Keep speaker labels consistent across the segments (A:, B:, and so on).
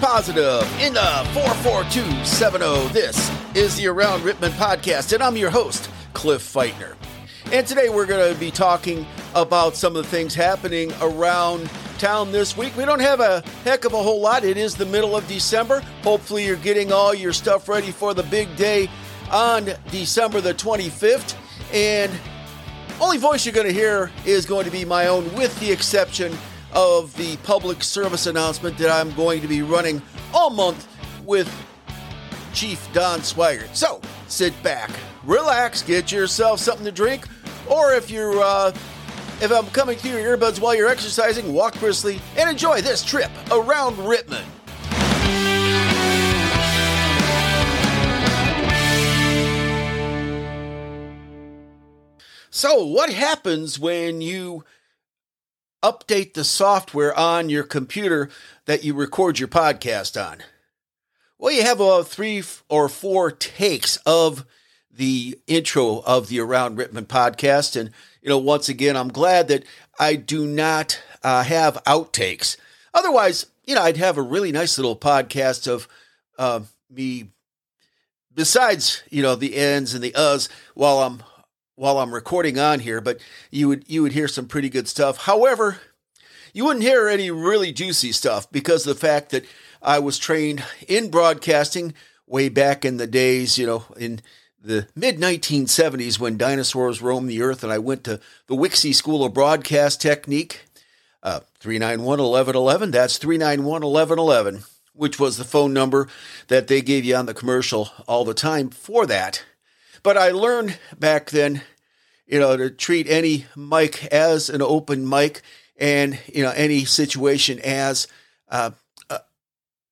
A: Positive in the 44270. This is the Around Rittman podcast, and I'm your host, Cliff Feitner. And today we're going to be talking about some of the things happening around town this week. We don't have a heck of a whole lot. It is the middle of December. Hopefully, you're getting all your stuff ready for the big day on December the 25th. And only voice you're going to hear is going to be my own, with the exception of the public service announcement that I'm going to be running all month with Chief Don Swigert. So sit back, relax, get yourself something to drink, or if you're uh, if I'm coming through your earbuds while you're exercising, walk briskly and enjoy this trip around Rittman. So, what happens when you update the software on your computer that you record your podcast on? Well, you have about three or four takes of the intro of the Around Rittman podcast. And, you know, once again, I'm glad that I do not uh, have outtakes. Otherwise, you know, I'd have a really nice little podcast of uh, me, besides, you know, the ends and the uhs while I'm while I'm recording on here, but you would you would hear some pretty good stuff. However, you wouldn't hear any really juicy stuff because of the fact that I was trained in broadcasting way back in the days, you know, in the mid 1970s when dinosaurs roamed the earth, and I went to the WIXY School of Broadcast Technique. Uh, 391 1111. That's 391 1111, which was the phone number that they gave you on the commercial all the time for that. But I learned back then, you know, to treat any mic as an open mic and, you know, any situation as, uh, uh,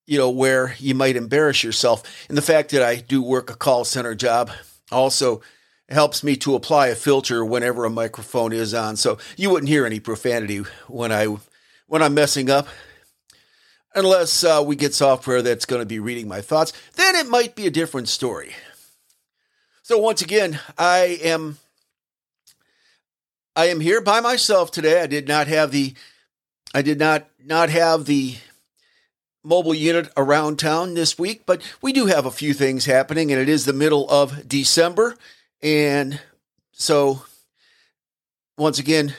A: you know, where you might embarrass yourself. And the fact that I do work a call center job also helps me to apply a filter whenever a microphone is on. So you wouldn't hear any profanity when I when I'm messing up. Unless uh, we get software that's going to be reading my thoughts, then it might be a different story. So once again, I am I am here by myself today. I did not have the I did not not have the mobile unit around town this week, but we do have a few things happening and it is the middle of December and so once again,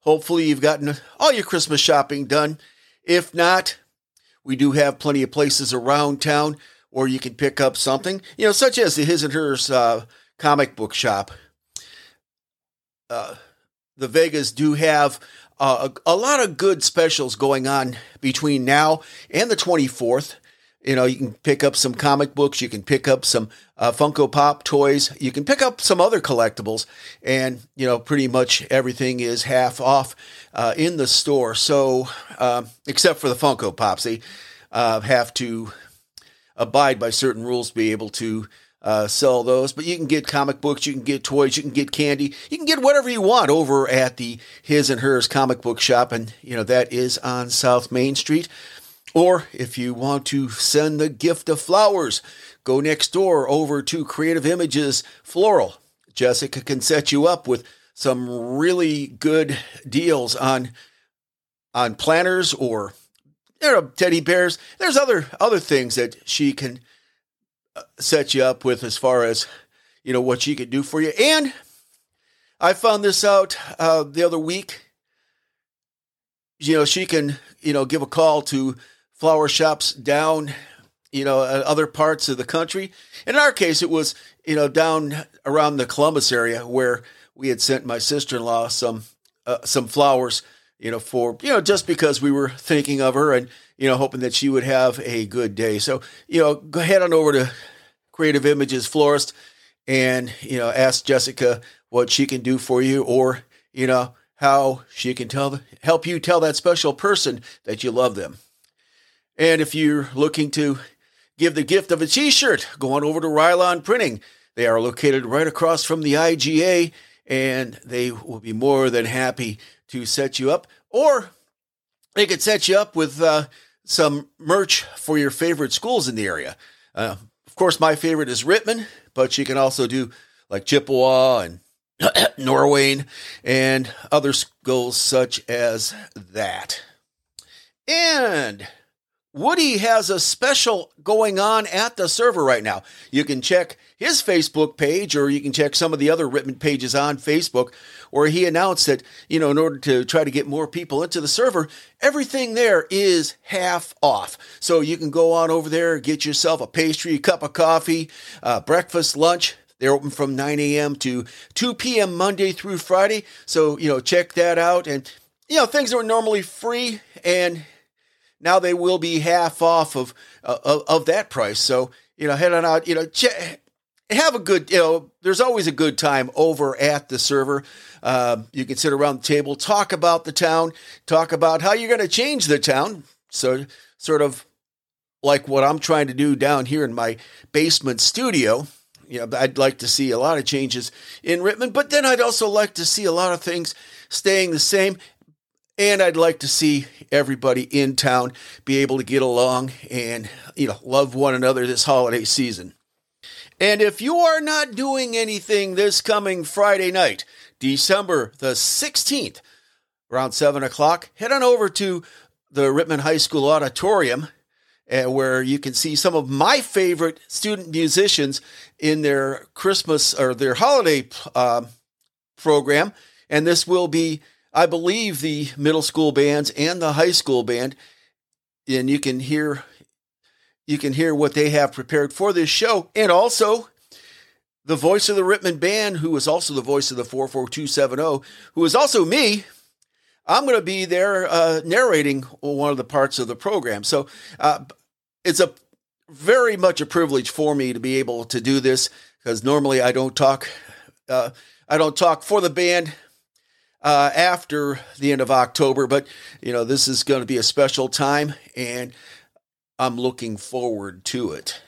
A: hopefully you've gotten all your Christmas shopping done. If not, we do have plenty of places around town or you can pick up something, you know, such as the His and Hers uh, comic book shop. Uh, the Vegas do have uh, a, a, lot of good specials going on between now and the 24th. You know, you can pick up some comic books, you can pick up some uh, Funko Pop toys, you can pick up some other collectibles, and, you know, pretty much everything is half off uh, in the store. So, um, except for the Funko Pops, they uh, have to abide by certain rules to be able to uh, sell those. But you can get comic books, you can get toys, you can get candy, you can get whatever you want over at the His and Hers comic book shop, and you know that is on South Main Street. Or if you want to send the gift of flowers, go next door over to Creative Images Floral. Jessica can set you up with some really good deals on on planners or there are teddy bears. There's other other things that she can uh, set you up with as far as you know what she can do for you. And I found this out uh, the other week. You know, she can you know give a call to flower shops down you know other parts of the country. In our case, it was you know down around the Columbus area where we had sent my sister in law some uh, some flowers you know, for, you know, just because we were thinking of her and, you know, hoping that she would have a good day. So, you know, go ahead on over to Creative Images Florist and, you know, ask Jessica what she can do for you or, you know, how she can tell help you tell that special person that you love them. And if you're looking to give the gift of a t-shirt, go on over to Rylon Printing. They are located right across from the IGA and they will be more than happy to set you up, or they could set you up with uh, some merch for your favorite schools in the area. Uh, of course, my favorite is Rittman, but you can also do like Chippewa and Norwayne and other schools such as that. And Woody has a special going on at the server right now. You can check his Facebook page or you can check some of the other Rittman pages on Facebook where he announced that, you know, in order to try to get more people into the server, everything there is half off. So you can go on over there, get yourself a pastry, a cup of coffee, uh, breakfast, lunch. They're open from 9 a.m. to 2 p.m. Monday through Friday. So, you know, check that out. And, you know, things are normally free and now they will be half off of, uh, of, of that price. So, you know, head on out, you know, check, have a good, you know, there's always a good time over at the server. Uh, you can sit around the table, talk about the town, talk about how you're going to change the town. So, sort of like what I'm trying to do down here in my basement studio. You know, I'd like to see a lot of changes in Rittman, but then I'd also like to see a lot of things staying the same. And I'd like to see everybody in town be able to get along and, you know, love one another this holiday season. And if you are not doing anything this coming Friday night, December the 16th, around 7 o'clock, head on over to the Rittman High School Auditorium uh, where you can see some of my favorite student musicians in their Christmas or their holiday uh, program. And this will be, I believe, the middle school bands and the high school band. And you can hear you can hear what they have prepared for this show. And also, the voice of the Rittman Band, who is also the voice of the 44270, who is also me. I'm going to be there uh, narrating one of the parts of the program. So uh, it's a very much a privilege for me to be able to do this because normally I don't talk. Uh, I don't talk for the band uh, after the end of October, but you know this is going to be a special time, and I'm looking forward to it.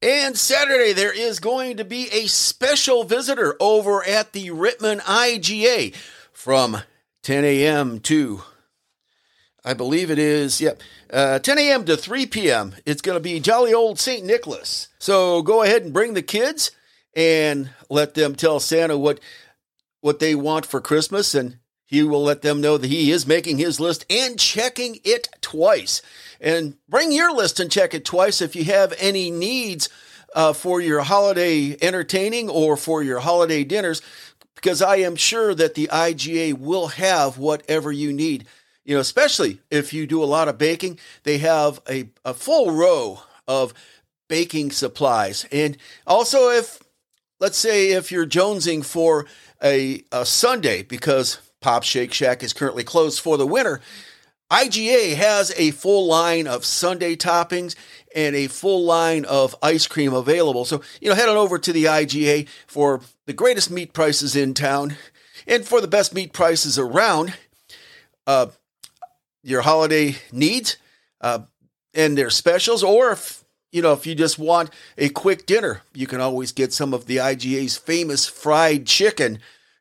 A: And Saturday, there is going to be a special visitor over at the Rittman IGA from 10 a.m. to, I believe it is, yep, uh, 10 a.m. to 3 p.m. It's going to be jolly old St. Nicholas. So go ahead and bring the kids and let them tell Santa what what they want for Christmas, and he will let them know that he is making his list and checking it twice. And bring your list and check it twice if you have any needs uh, for your holiday entertaining or for your holiday dinners, because I am sure that the IGA will have whatever you need. You know, especially if you do a lot of baking, they have a, a full row of baking supplies. And also, if let's say if you're jonesing for a, a sundae because Pop Shake Shack is currently closed for the winter, IGA has a full line of sundae toppings and a full line of ice cream available. So, you know, head on over to the IGA for the greatest meat prices in town and for the best meat prices around uh, your holiday needs uh, and their specials. Or if, you know, if you just want a quick dinner, you can always get some of the IGA's famous fried chicken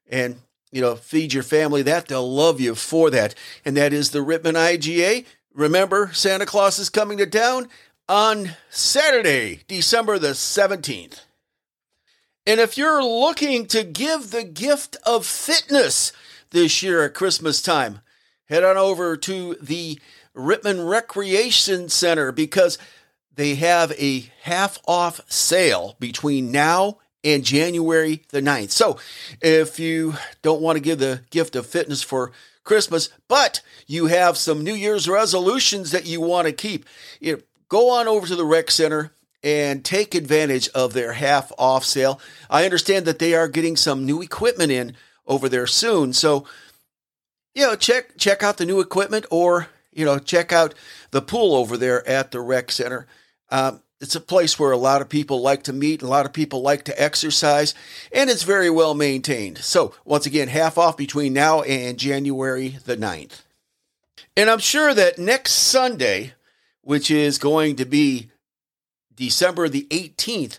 A: and you know, feed your family that. They'll love you for that. And that is the Rittman IGA. Remember, Santa Claus is coming to town on Saturday, December the 17th. And if you're looking to give the gift of fitness this year at Christmas time, head on over to the Rittman Recreation Center because they have a half off sale between now and January the 9th. So if you don't want to give the gift of fitness for Christmas, but you have some New Year's resolutions that you want to keep, you know, go on over to the rec center and take advantage of their half off sale. I understand that they are getting some new equipment in over there soon. So, you know, check check out the new equipment or, you know, check out the pool over there at the rec center. Um, it's a place where a lot of people like to meet, a lot of people like to exercise, and it's very well maintained. So, once again, half off between now and January the 9th. And I'm sure that next Sunday, which is going to be December the 18th,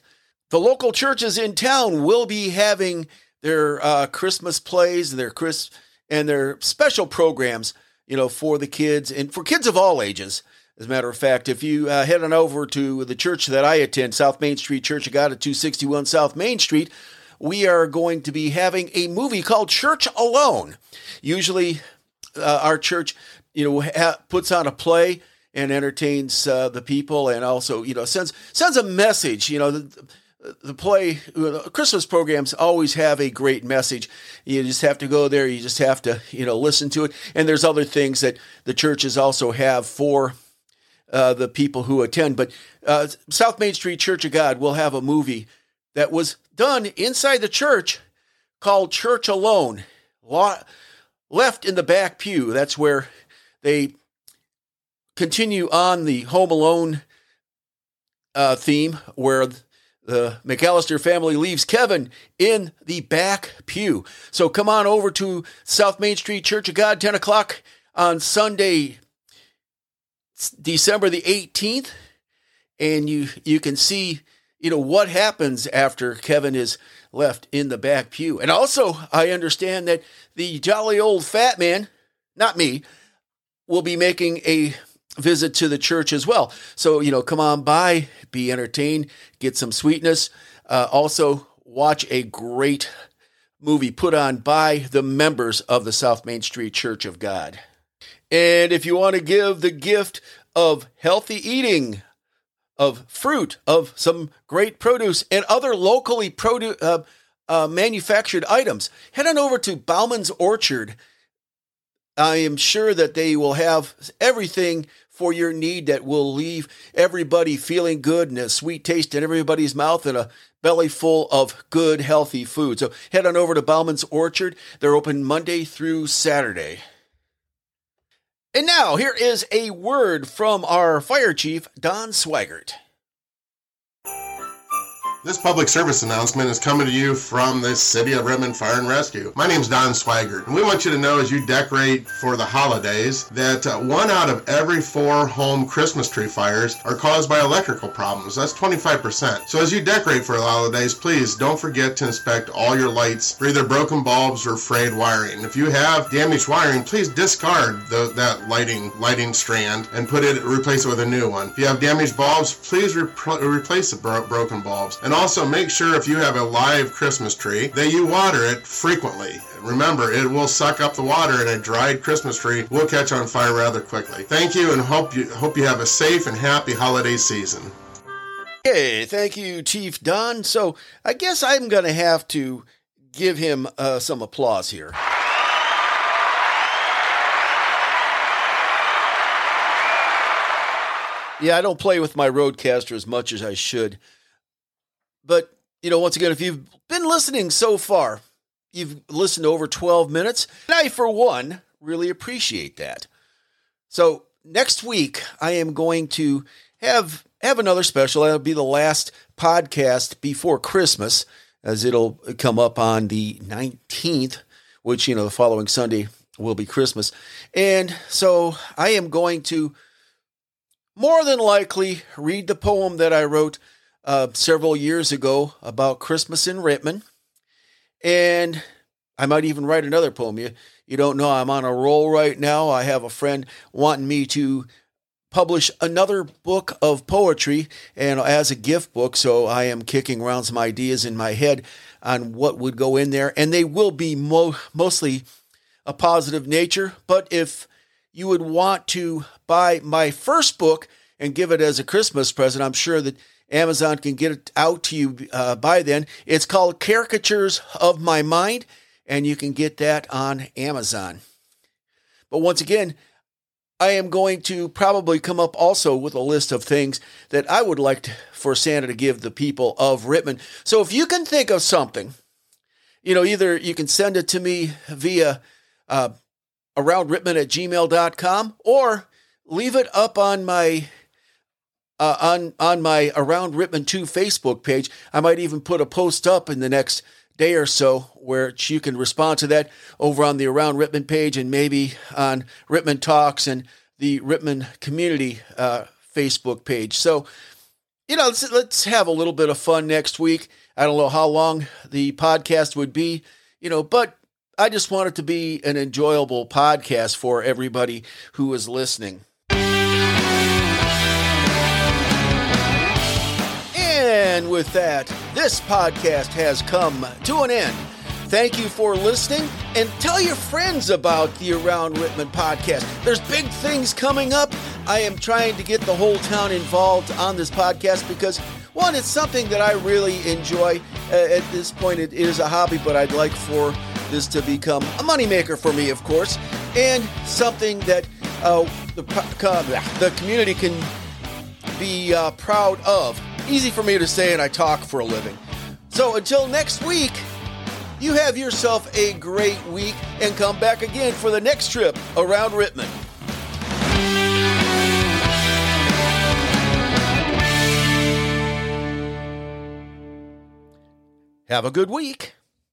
A: the local churches in town will be having their uh, Christmas plays, their Chris and their special programs, you know, for the kids and for kids of all ages. As a matter of fact, if you uh, head on over to the church that I attend, South Main Street Church of God at 261 South Main Street, we are going to be having a movie called Church Alone. Usually, uh, our church, you know, ha- puts on a play and entertains uh, the people, and also you know sends sends a message. You know. The, the play christmas programs always have a great message. You just have to go there. You just have to you know listen to it. And there's other things that the churches also have for uh, the people who attend. But uh, south main street church of god will have a movie that was done inside the church called church alone. Left in the back pew. That's where they continue on the home alone uh, theme where the McCallister family leaves Kevin in the back pew. So come on over to South Main Street Church of God, 10 o'clock on Sunday, December the 18th. And you, you can see, you know, what happens after Kevin is left in the back pew. And also, I understand that the jolly old fat man, not me, will be making a visit to the church as well. So, you know, come on by, be entertained, get some sweetness. Uh, also, watch a great movie put on by the members of the South Main Street Church of God. And if you want to give the gift of healthy eating, of fruit, of some great produce, and other locally produ- uh, uh, manufactured items, head on over to Bauman's Orchard. I am sure that they will have everything for your need that will leave everybody feeling good and a sweet taste in everybody's mouth and a belly full of good, healthy food. So head on over to Bauman's Orchard. They're open Monday through Saturday. And now, here is a word from our fire chief, Don Swigert.
B: This public service announcement is coming to you from the City of Rittman Fire and Rescue. My name is Don Swigert, and we want you to know as you decorate for the holidays that uh, one out of every four home Christmas tree fires are caused by electrical problems. That's 25%. So as you decorate for the holidays, please don't forget to inspect all your lights for either broken bulbs or frayed wiring. If you have damaged wiring, please discard the, that lighting lighting strand and put it replace it with a new one. If you have damaged bulbs, please replace the bro- broken bulbs. And and also make sure if you have a live Christmas tree that you water it frequently. Remember, it will suck up the water and a dried Christmas tree will catch on fire rather quickly. Thank you and hope you hope you have a safe and happy holiday season.
A: Hey, thank you, Chief Don. So I guess I'm going to have to give him uh, some applause here. Yeah, I don't play with my RodeCaster as much as I should. But, you know, once again, if you've been listening so far, you've listened to over 12 minutes. And I, for one, really appreciate that. So next week, I am going to have have another special. That'll be the last podcast before Christmas, as it'll come up on the 19th, which, you know, the following Sunday will be Christmas. And so I am going to more than likely read the poem that I wrote uh, several years ago about Christmas in Rittman. And I might even write another poem. You, you don't know, I'm on a roll right now. I have a friend wanting me to publish another book of poetry and as a gift book. So I am kicking around some ideas in my head on what would go in there. And they will be mo- mostly a positive nature. But if you would want to buy my first book and give it as a Christmas present, I'm sure that Amazon can get it out to you uh, by then. It's called Caricatures of My Mind, and you can get that on Amazon. But once again, I am going to probably come up also with a list of things that I would like to, for Santa to give the people of Rittman. So if you can think of something, you know, either you can send it to me via uh, aroundrittman at gmail.com or leave it up on my uh, on on my Around Rittman 2 Facebook page. I might even put a post up in the next day or so where you can respond to that over on the Around Rittman page and maybe on Rittman Talks and the Rittman Community uh, Facebook page. So, you know, let's, let's have a little bit of fun next week. I don't know how long the podcast would be, you know, but I just want it to be an enjoyable podcast for everybody who is listening. And with that, this podcast has come to an end. Thank you for listening and tell your friends about the Around Rittman podcast. There's big things coming up. I am trying to get the whole town involved on this podcast because, one, it's something that I really enjoy. Uh, at this point, it is a hobby, but I'd like for this to become a moneymaker for me, of course, and something that uh, the, the community can be uh, proud of. Easy for me to say, and I talk for a living. So until next week, you have yourself a great week and come back again for the next trip around Rittman. Have a good week.